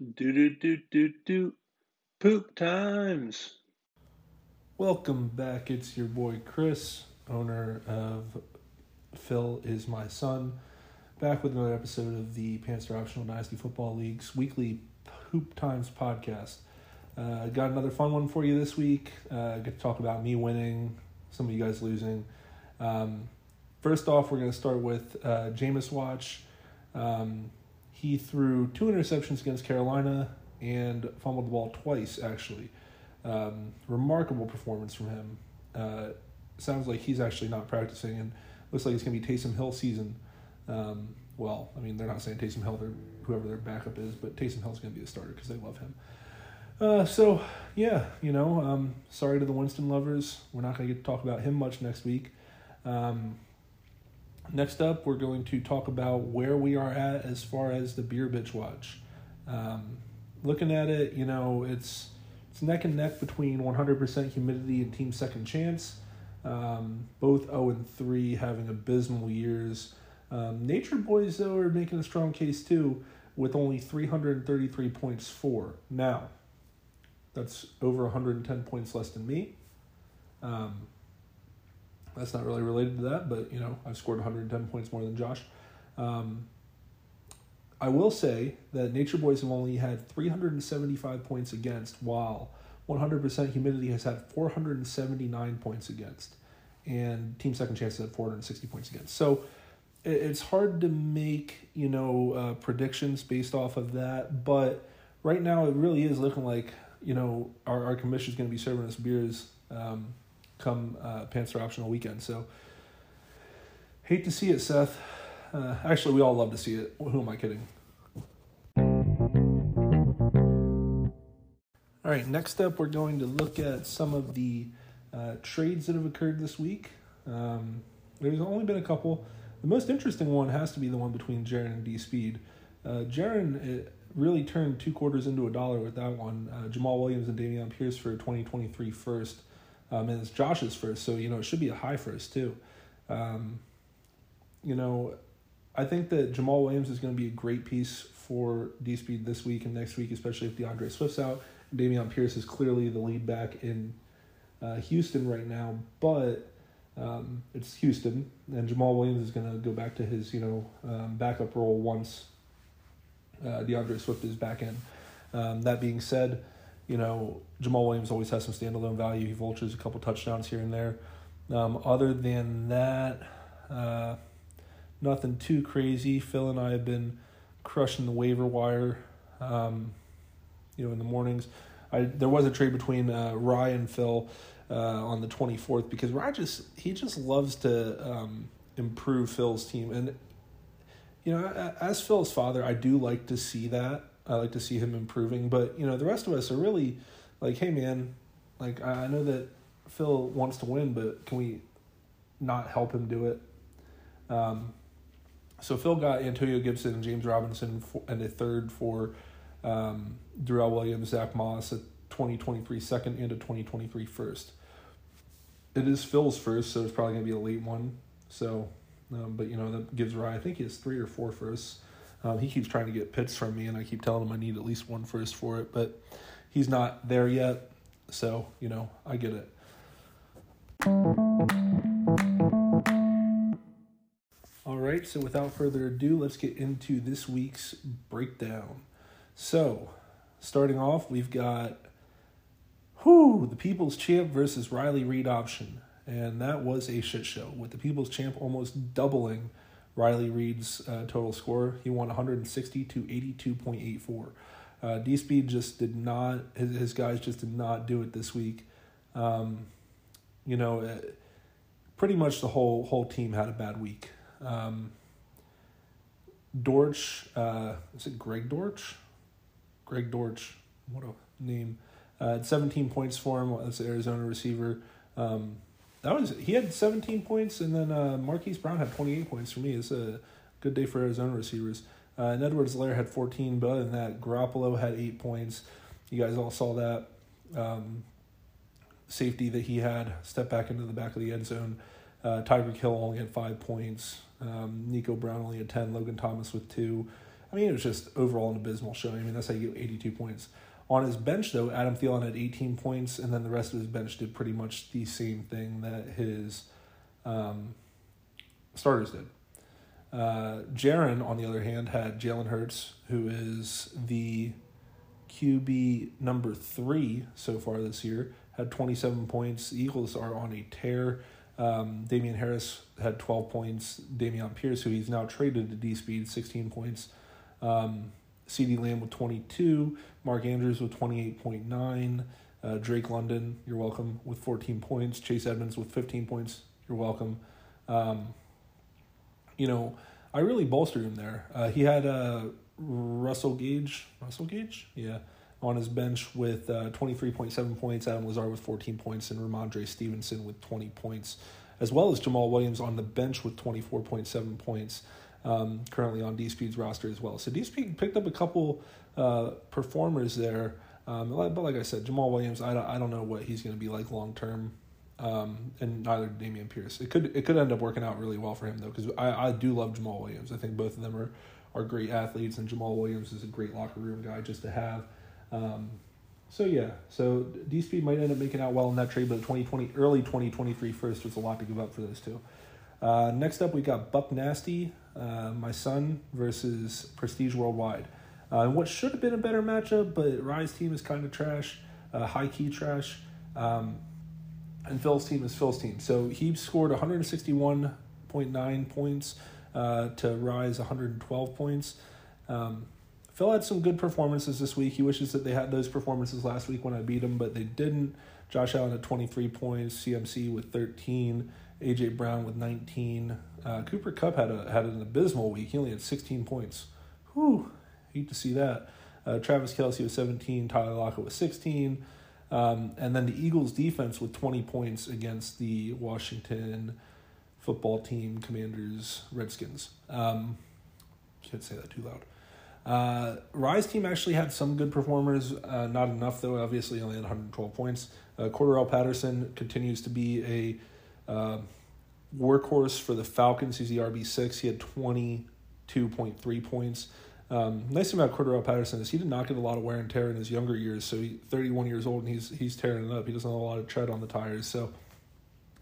Do do do do do. Poop times. Welcome back. It's your boy Chris, owner of Phil is my son. Back with another episode of the Panther Optional Dynasty Football League's weekly Poop Times podcast. Uh, got another fun one for you this week. Uh, get to talk about me winning, some of you guys losing. Um, first off, we're going to start with uh, Jameis Watch. Um, he threw two interceptions against Carolina and fumbled the ball twice, actually. Um, remarkable performance from him. Uh, sounds like he's actually not practicing, and looks like it's going to be Taysom Hill season. Um, well, I mean, they're not saying Taysom Hill, they're whoever their backup is, but Taysom Hill's going to be the starter because they love him. Uh, so, yeah, you know, um, sorry to the Winston lovers. We're not going to get to talk about him much next week. Um, Next up, we're going to talk about where we are at as far as the beer bitch watch. Um, looking at it, you know, it's it's neck and neck between 100% humidity and Team Second Chance. Um, both 0 and 3 having abysmal years. Um, Nature Boys, though, are making a strong case too, with only 333 points for. Now, that's over 110 points less than me. Um, that's not really related to that, but you know, I've scored 110 points more than Josh. Um, I will say that Nature Boys have only had 375 points against, while 100% Humidity has had 479 points against, and Team Second Chance has had 460 points against. So it's hard to make you know uh, predictions based off of that, but right now it really is looking like you know our our commission is going to be serving us beers. Um, come uh, Panther optional weekend. So hate to see it, Seth. Uh, actually, we all love to see it. Who am I kidding? All right, next up, we're going to look at some of the uh, trades that have occurred this week. Um, there's only been a couple. The most interesting one has to be the one between Jaron and D Speed. Uh, Jaron really turned two quarters into a dollar with that one. Uh, Jamaal Williams and Dameon Pierce for 2023 first. Um, and it's Josh's first, so you know it should be a high first too. Um, you know, I think that Jamaal Williams is going to be a great piece for D Speed this week and next week, especially if D'Andre Swift's out. Dameon Pierce is clearly the lead back in uh, Houston right now, but um, it's Houston, and Jamaal Williams is going to go back to his you know um, backup role once uh, D'Andre Swift is back in. Um, that being said, you know, Jamaal Williams always has some standalone value. He vultures a couple touchdowns here and there. Um, other than that, uh, nothing too crazy. Phil and I have been crushing the waiver wire, um, you know, in the mornings. I there was a trade between uh, Rye and Phil uh, on the twenty fourth because Rye just he just loves to um, improve Phil's team, and you know, as Phil's father, I do like to see that. I like to see him improving. But you know, the rest of us are really like, hey man, like I know that Phil wants to win, but can we not help him do it? Um, so Phil got Antonio Gibson and James Robinson for, and a third for um, Darrel Williams, Zack Moss, a 2023 second and a 2023 first. It is Phil's first, so it's probably going to be a late one. So, um, but you know, that gives Rye, I think he has three or four firsts. Um, he keeps trying to get Pitts from me, and I keep telling him I need at least one first for it, but he's not there yet. So, you know, I get it. All right, so without further ado, let's get into this week's breakdown. So, starting off, we've got whoo, the People's Champ versus Riley Reid option. And that was a shit show, with the People's Champ almost doubling Riley Reed's uh, total score. He won 160 to 82.84. Uh, D Speed just did not, his, his guys just did not do it this week. Um, you know, uh, pretty much the whole whole team had a bad week. Um, Dortch, uh, is it Greg Dortch? Greg Dortch, what a name. Uh, 17 points for him as an Arizona receiver. Um, that was he had 17 points, and then uh, Marquise Brown had 28 points for me. It's a good day for Arizona receivers. Uh, and Edwards-Helaire had 14, but other than that, Garoppolo had eight points. You guys all saw that um, safety that he had step back into the back of the end zone. Uh, Tyreek Hill only had five points. Um, Nico Brown only had 10. Logan Thomas with two. I mean, it was just overall an abysmal showing. I mean, that's how you get 82 points. On his bench, though, Adam Thielen had 18 points, and then the rest of his bench did pretty much the same thing that his um, starters did. Uh, Jaron, on the other hand, had Jalen Hurts, who is the QB number three so far this year, had 27 points. The Eagles are on a tear. Um, Damien Harris had 12 points. Dameon Pierce, who he's now traded to D Speed, 16 points. Um, CeeDee Lamb with 22. Mark Andrews with 28.9. Uh, Drake London, you're welcome, with 14 points. Chase Edmonds with 15 points, you're welcome. Um, you know, I really bolstered him there. Uh, he had uh, Russell Gage, Russell Gage, yeah, on his bench with uh, 23.7 points. Adam Lazard with 14 points, and Rhamondre Stevenson with 20 points, as well as Jamaal Williams on the bench with 24.7 points. Um, currently on D Speed's roster as well. So D Speed picked up a couple uh, performers there. Um, but like I said, Jamaal Williams, I don't, I don't know what he's going to be like long term um, and neither Dameon Pierce. It could it could end up working out really well for him though, because I, I do love Jamaal Williams. I think both of them are, are great athletes, and Jamaal Williams is a great locker room guy just to have. Um, so yeah, so D Speed might end up making out well in that trade, but twenty twenty early 2023 first was a lot to give up for those two. Uh, next up, we got Buck Nasty, uh, my son, versus Prestige Worldwide. Uh, what should have been a better matchup, but Rise team is kind of trash, uh, high key trash. Um, and Phil's team is Phil's team. So he scored 161.9 points uh, to rise 112 points. Um, Phil had some good performances this week. He wishes that they had those performances last week when I beat him, but they didn't. Josh Allen at 23 points, CMC with 13, AJ Brown with 19. Uh, Cooper Kupp had a had an abysmal week. He only had 16 points. Whew, hate to see that. Uh, Travis Kelce with 17, Tyler Lockett with 16. Um, and then the Eagles defense with 20 points against the Washington football team, Commanders, Redskins. Um, can't say that too loud. Uh, Rise team actually had some good performers, uh, not enough though. Obviously, only had 112 points. Uh, Patterson continues to be a uh, workhorse for the Falcons. He's the RB six. He had 22.3 points. Um, nice thing about Cordarrelle Patterson is he did not get a lot of wear and tear in his younger years. So he's 31 years old and he's he's tearing it up. He doesn't have a lot of tread on the tires. So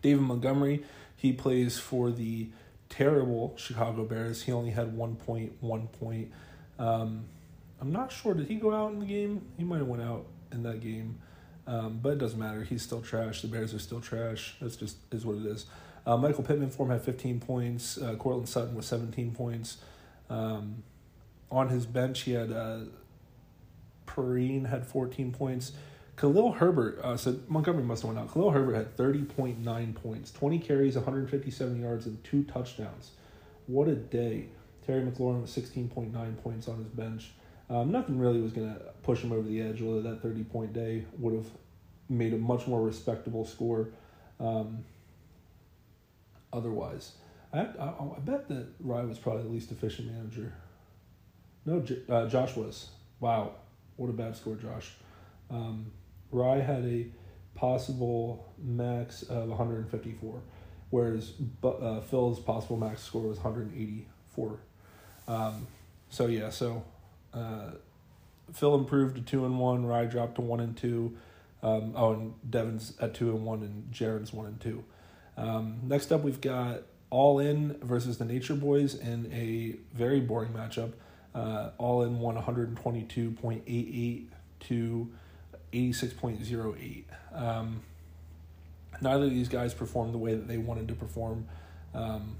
David Montgomery, he plays for the terrible Chicago Bears. He only had one point, one point. Um, I'm not sure. Did he go out in the game? He might have went out in that game. Um, but it doesn't matter. He's still trash. The Bears are still trash. That's just is what it is. Uh, Michael Pittman for him had 15 points. Uh, Courtland Sutton with 17 points. Um, on his bench, he had uh, Perine had 14 points. Khalil Herbert, uh, Montgomery must have went out. Khalil Herbert had 30.9 points, 20 carries, 157 yards, and two touchdowns. What a day. Terry McLaurin with 16.9 points on his bench. Um, nothing really was going to push him over the edge, although that 30 point day would have made a much more respectable score um, otherwise. I, I, I bet that Rye was probably the least efficient manager no, uh, Josh was. Wow, what a bad score, Josh. Um, Rye had a possible max of 154, whereas uh, Phil's possible max score was 184. Um, so yeah, so uh, Phil improved to two and one. Rye dropped to one and two. Um, oh, and Devin's at two and one, and Jaren's one and two. Um, next up, we've got All In versus the Nature Boys in a very boring matchup. Uh, all in one 122.88 to 86.08. Um, neither of these guys performed the way that they wanted to perform. Um,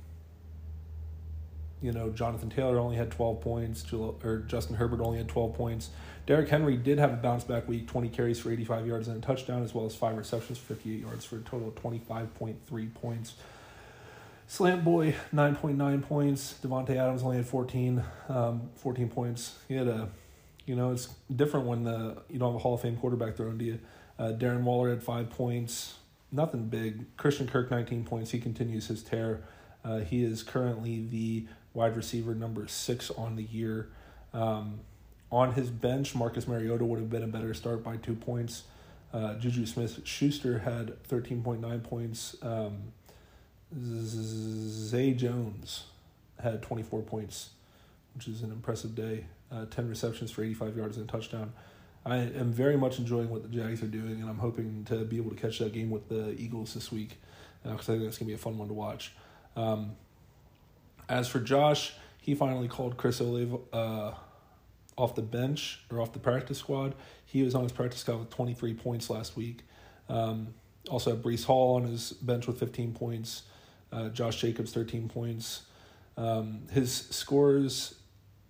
you know, Jonathan Taylor only had 12 points, or Justin Herbert only had 12 points. Derrick Henry did have a bounce back week, 20 carries for 85 yards and a touchdown, as well as five receptions for 58 yards for a total of 25.3 points. Slant Boy, 9.9 points. Davante Adams only had 14, um, 14 points. He had a, you know, it's different when the you don't have a Hall of Fame quarterback thrown to you. Uh, Darren Waller had five points. Nothing big. Christian Kirk, 19 points. He continues his tear. Uh, he is currently the wide receiver number six on the year. Um, on his bench, Marcus Mariota would have been a better start by two points. Uh, Juju Smith Schuster had 13.9 points. Um, Zay Jones had 24 points which is an impressive day. Uh, 10 receptions for 85 yards and a touchdown. I am very much enjoying what the Jags are doing, and I'm hoping to be able to catch that game with the Eagles this week because uh, I think that's going to be a fun one to watch. Um, as for Josh, he finally called Chris Olave uh, off the bench or off the practice squad. He was on his practice squad with 23 points last week. Um, also had Breece Hall on his bench with 15 points. Uh, Josh Jacobs 13 points. Um, his scores,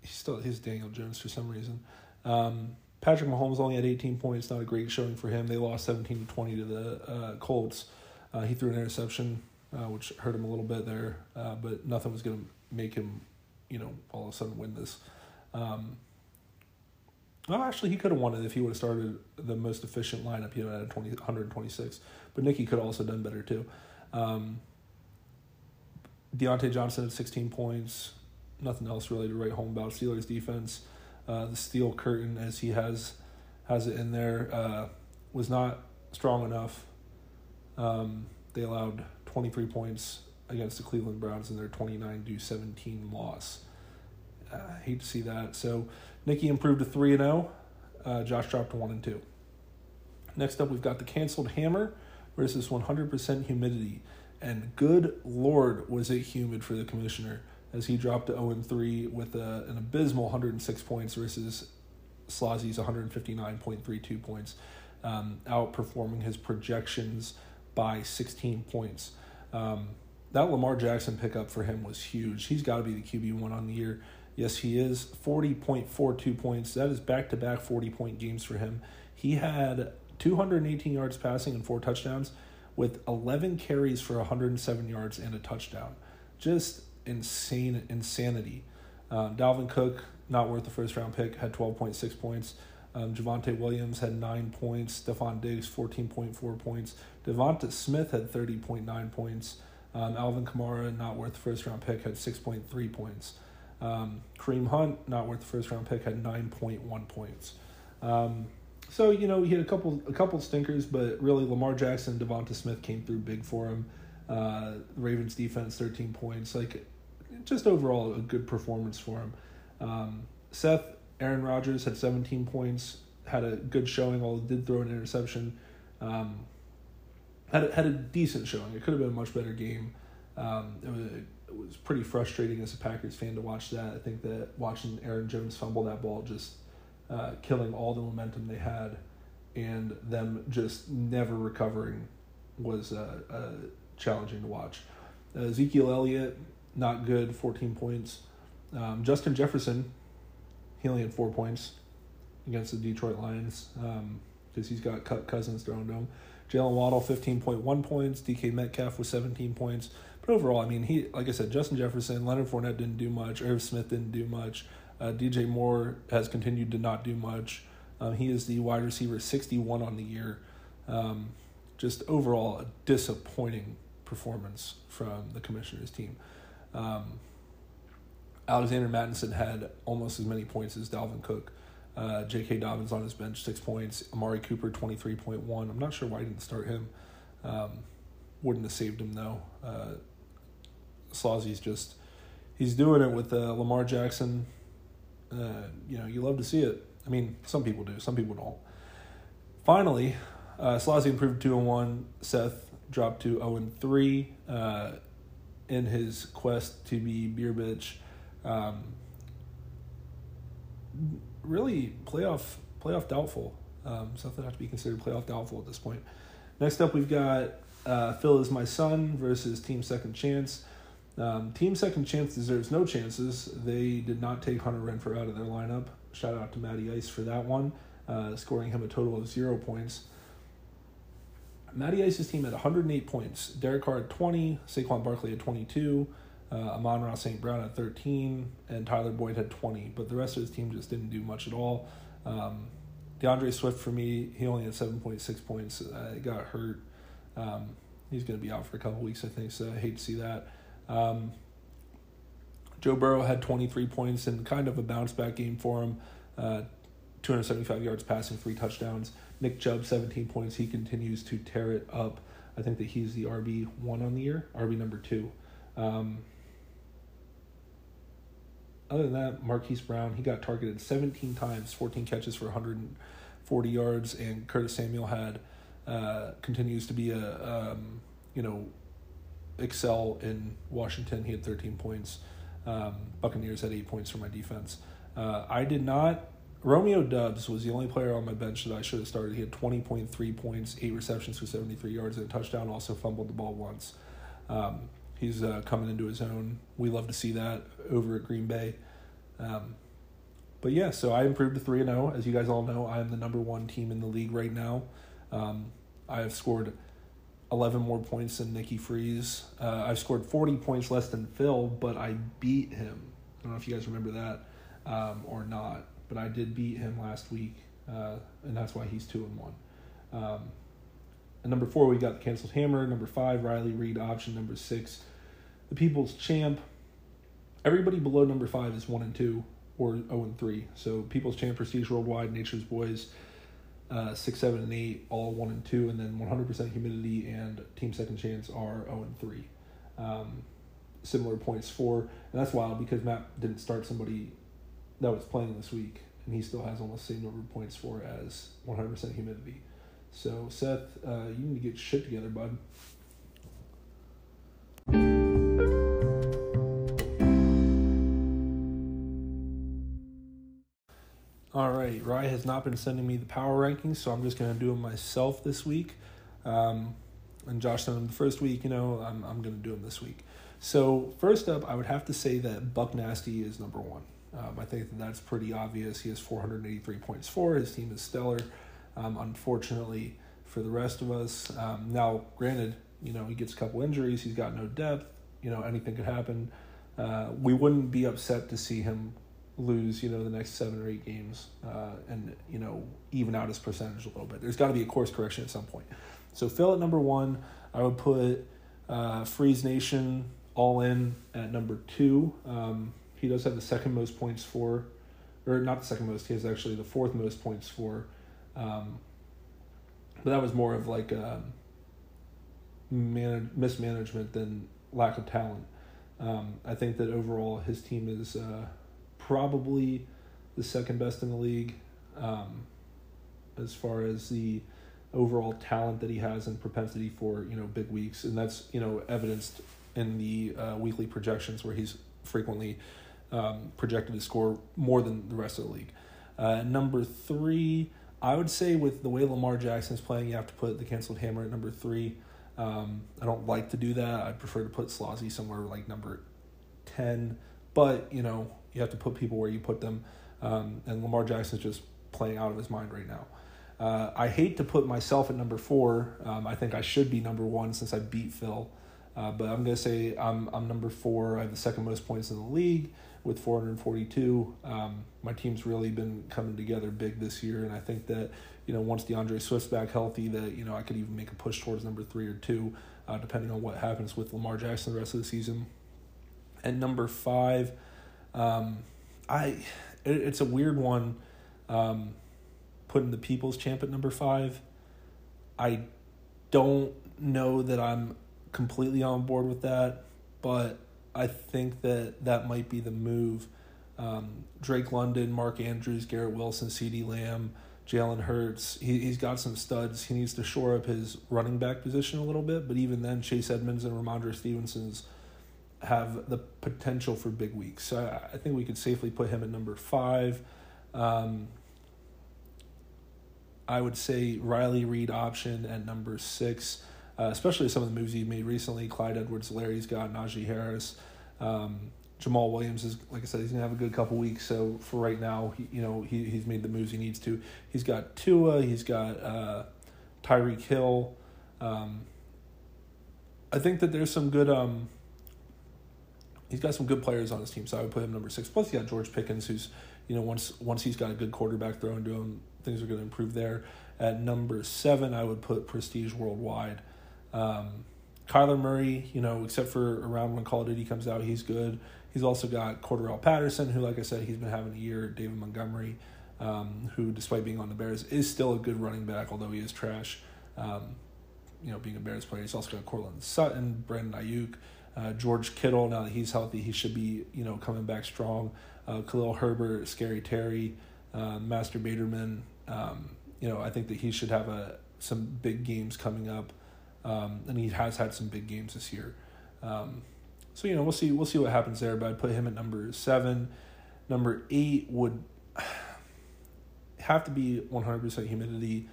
he's still he's Daniel Jones for some reason. Um, Patrick Mahomes only had 18 points, not a great showing for him. They lost 17 to 20 to the uh, Colts. Uh, he threw an interception, uh, which hurt him a little bit there, uh, but nothing was going to make him, you know, all of a sudden win this. Um, well, actually, he could have won it if he would have started the most efficient lineup. He had 20, 126, but Nicky could have also done better too. Um, Diontae Johnson had 16 points. Nothing else really to write home about. Steelers defense, uh, the steel curtain as he has has it in there, uh, was not strong enough. Um, they allowed 23 points against the Cleveland Browns in their 29 to 17 loss. Uh, hate to see that. So Nicky improved to 3 and 0. Uh, Josh dropped to 1 and 2. Next up, we've got the canceled hammer versus 100% humidity. And good lord, was it humid for the commissioner as he dropped to 0 3 with a, an abysmal 106 points versus Slazzy's 159.32 points, um, outperforming his projections by 16 points. Um, that Lamar Jackson pickup for him was huge. He's got to be the QB1 on the year. Yes, he is. 40.42 points. That is back to back 40 point games for him. He had 218 yards passing and four touchdowns with 11 carries for 107 yards and a touchdown. Just insane insanity. Um, Dalvin Cook, not worth the first round pick, had 12.6 points. Um, Javonte Williams had 9 points. Stefon Diggs, 14.4 points. Devonta Smith had 30.9 points. Um, Alvin Kamara, not worth the first round pick, had 6.3 points. Um, Kareem Hunt, not worth the first round pick, had 9.1 points. Um, so you know he had a couple a couple stinkers, but really Lamar Jackson, Devonta Smith came through big for him. Uh, Ravens defense, thirteen points. Like just overall a good performance for him. Um, Seth Aaron Rodgers had seventeen points, had a good showing, although did throw an interception. Um, had a, had a decent showing. It could have been a much better game. Um, it was it was pretty frustrating as a Packers fan to watch that. I think that watching Aaron Jones fumble that ball just uh, killing all the momentum they had, and them just never recovering was uh, uh, challenging to watch. Ezekiel Elliott, not good, 14 points. Um, Justin Jefferson, he only had four points against the Detroit Lions because um, he's got Cousins thrown to him. Jaylen Waddle, 15.1 points. DK Metcalf with 17 points. But overall, I mean, he like I said, Justin Jefferson, Leonard Fournette didn't do much. Irv Smith didn't do much. Uh, DJ Moore has continued to not do much. Um, he is the wide receiver 61 on the year. Um, just overall, a disappointing performance from the commissioner's team. Um, Alexander Mattison had almost as many points as Dalvin Cook. Uh, J.K. Dobbins on his bench, six points. Amari Cooper, 23.1. I'm not sure why he didn't start him. Um, wouldn't have saved him, though. Uh, just, he's doing it with uh, Lamar Jackson uh, you know, you love to see it. I mean, some people do, some people don't. Finally, uh, improved 2 and 1. Seth dropped to 0 and 3 uh, in his quest to be Beer Bitch. Um, really, playoff playoff doubtful. Um, something have to be considered playoff doubtful at this point. Next up, we've got uh, Phil is my son versus Team Second Chance. Um, Team Second Chance deserves no chances. They did not take Hunter Renfrow out of their lineup. Shout out to Matty Ice for that one, uh, scoring him a total of zero points. Matty Ice's team had 108 points. Derek Carr had 20, Saquon Barkley had 22, uh, Amon-Ra St. Brown had 13, and Tyler Boyd had 20. But the rest of his team just didn't do much at all. Um, D'Andre Swift, for me, he only had 7.6 points. Uh, he got hurt. Um, he's going to be out for a couple weeks, I think, so I hate to see that. Um, Joe Burrow had 23 points and kind of a bounce back game for him. Uh, 275 yards passing, three touchdowns. Nick Chubb, 17 points. He continues to tear it up. I think that he's the RB one on the year, RB number two. Um, other than that, Marquise Brown, he got targeted 17 times, 14 catches for 140 yards, and Curtis Samuel had uh, continues to be a um, you know excel in Washington. He had 13 points. Um, Buccaneers had eight points for my defense. Uh, I did not. Romeo Doubs was the only player on my bench that I should have started. He had 20.3 points, eight receptions for 73 yards, and a touchdown. Also fumbled the ball once. Um, he's uh, coming into his own. We love to see that over at Green Bay. Um, but yeah, so I improved to 3 0. As you guys all know, I am the number one team in the league right now. Um, I have scored 11 more points than Nikki Freeze. Uh, I've scored 40 points less than Phil, but I beat him. I don't know if you guys remember that um, or not, but I did beat him last week, uh, and that's why he's 2 and 1. Um, number four, we got the canceled hammer. Number five, Riley Reed option. Number six, the People's Champ. Everybody below number five is one and two or zero oh and three. So People's Champ, Prestige Worldwide, Nature's Boys, uh, six, seven, and eight, all one and two, and then 100% humidity and Team Second Chance are 0 and three. Um, similar points for, and that's wild because Matt didn't start somebody that was playing this week, and he still has almost the same number of points for as 100% humidity. So Seth, uh, you need to get shit together, bud. All right, Rye has not been sending me the power rankings, so I'm just going to do them myself this week. Um, and Josh sent them the first week, you know, I'm, I'm going to do them this week. So, first up, I would have to say that Buck Nasty is number one. Um, I think that that's pretty obvious. He has 483 points for. His team is stellar. Um, unfortunately, for the rest of us, um, now granted, you know he gets a couple injuries. He's got no depth. You know anything could happen. Uh, we wouldn't be upset to see him lose, you know, the next seven or eight games, uh, and you know, even out his percentage a little bit. There's got to be a course correction at some point. So Phil at number one, I would put uh, Freeze Nation all in at number two. Um, he does have the second most points for, or not the second most. He has actually the fourth most points for. Um, but that was more of like um, man- mismanagement than lack of talent. Um, I think that overall his team is uh, probably the second best in the league um, as far as the overall talent that he has and propensity for you know big weeks, and that's you know evidenced in the uh, weekly projections where he's frequently um, projected to score more than the rest of the league. Uh, number three, I would say with the way Lamar Jackson is playing, you have to put the canceled hammer at number three. Um, I don't like to do that. I'd prefer to put Slozzy somewhere like number ten, but you know you have to put people where you put them. Um, and Lamar Jackson's just playing out of his mind right now. Uh, I hate to put myself at number four. Um, I think I should be number one since I beat Phil. Uh, but I'm gonna say I'm I'm number four. I have the second most points in the league with 442. Um, my team's really been coming together big this year, and I think that you know once D'Andre Swift's back healthy, that you know I could even make a push towards number three or two, uh, depending on what happens with Lamar Jackson the rest of the season. And number five, um, I it, it's a weird one. Um, putting the People's Champ at number five. I don't know that I'm completely on board with that, but I think that that might be the move. Um, Drake London, Mark Andrews, Garrett Wilson, CeeDee Lamb, Jalen Hurts. He, he's got some studs. He needs to shore up his running back position a little bit, but even then, Chase Edmonds and Rhamondre Stevenson's have the potential for big weeks. So I, I think we could safely put him at number five. Um, I would say Riley Reed option at number six, uh, especially some of the moves he made recently. Clyde Edwards-Helaire's got Najee Harris. Um, Jamaal Williams is like I said, he's gonna have a good couple weeks. So for right now, he, you know he he's made the moves he needs to. He's got Tua, he's got uh, Tyreek Hill. Um, I think that there's some good um, he's got some good players on his team, so I would put him number six. Plus, he got George Pickens, who's you know once once he's got a good quarterback thrown to him, things are going to improve there. At number seven, I would put Prestige Worldwide. Um, Kyler Murray, you know, except for around when Call of Duty comes out, he's good. He's also got Cordarrelle Patterson, who, like I said, he's been having a year. David Montgomery, um, who, despite being on the Bears, is still a good running back, although he is trash. Um, you know, being a Bears player, he's also got Courtland Sutton, Brandon Aiyuk, Uh, George Kittle, now that he's healthy, he should be you know coming back strong. Uh, Khalil Herbert, Scary Terry, uh, Master Baderman. Um, you know, I think that he should have a some big games coming up, um, and he has had some big games this year. Um, so you know, we'll see we'll see what happens there. But I'd put him at number seven. Number eight would have to be one hundred percent humidity.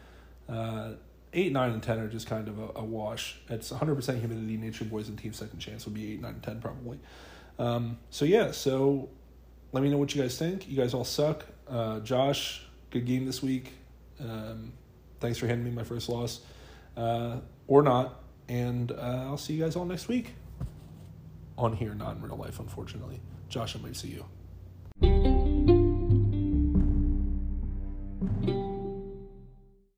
Uh, eight, nine, and ten are just kind of a, a wash. It's one hundred percent humidity. Nature Boys and Team Second Chance would be eight, nine, and ten probably. Um, so yeah, so let me know what you guys think. You guys all suck. Uh, Josh, good game this week. Um, thanks for handing me my first loss, uh, or not. And uh, I'll see you guys all next week. On here, not in real life, unfortunately. Josh, I might see you.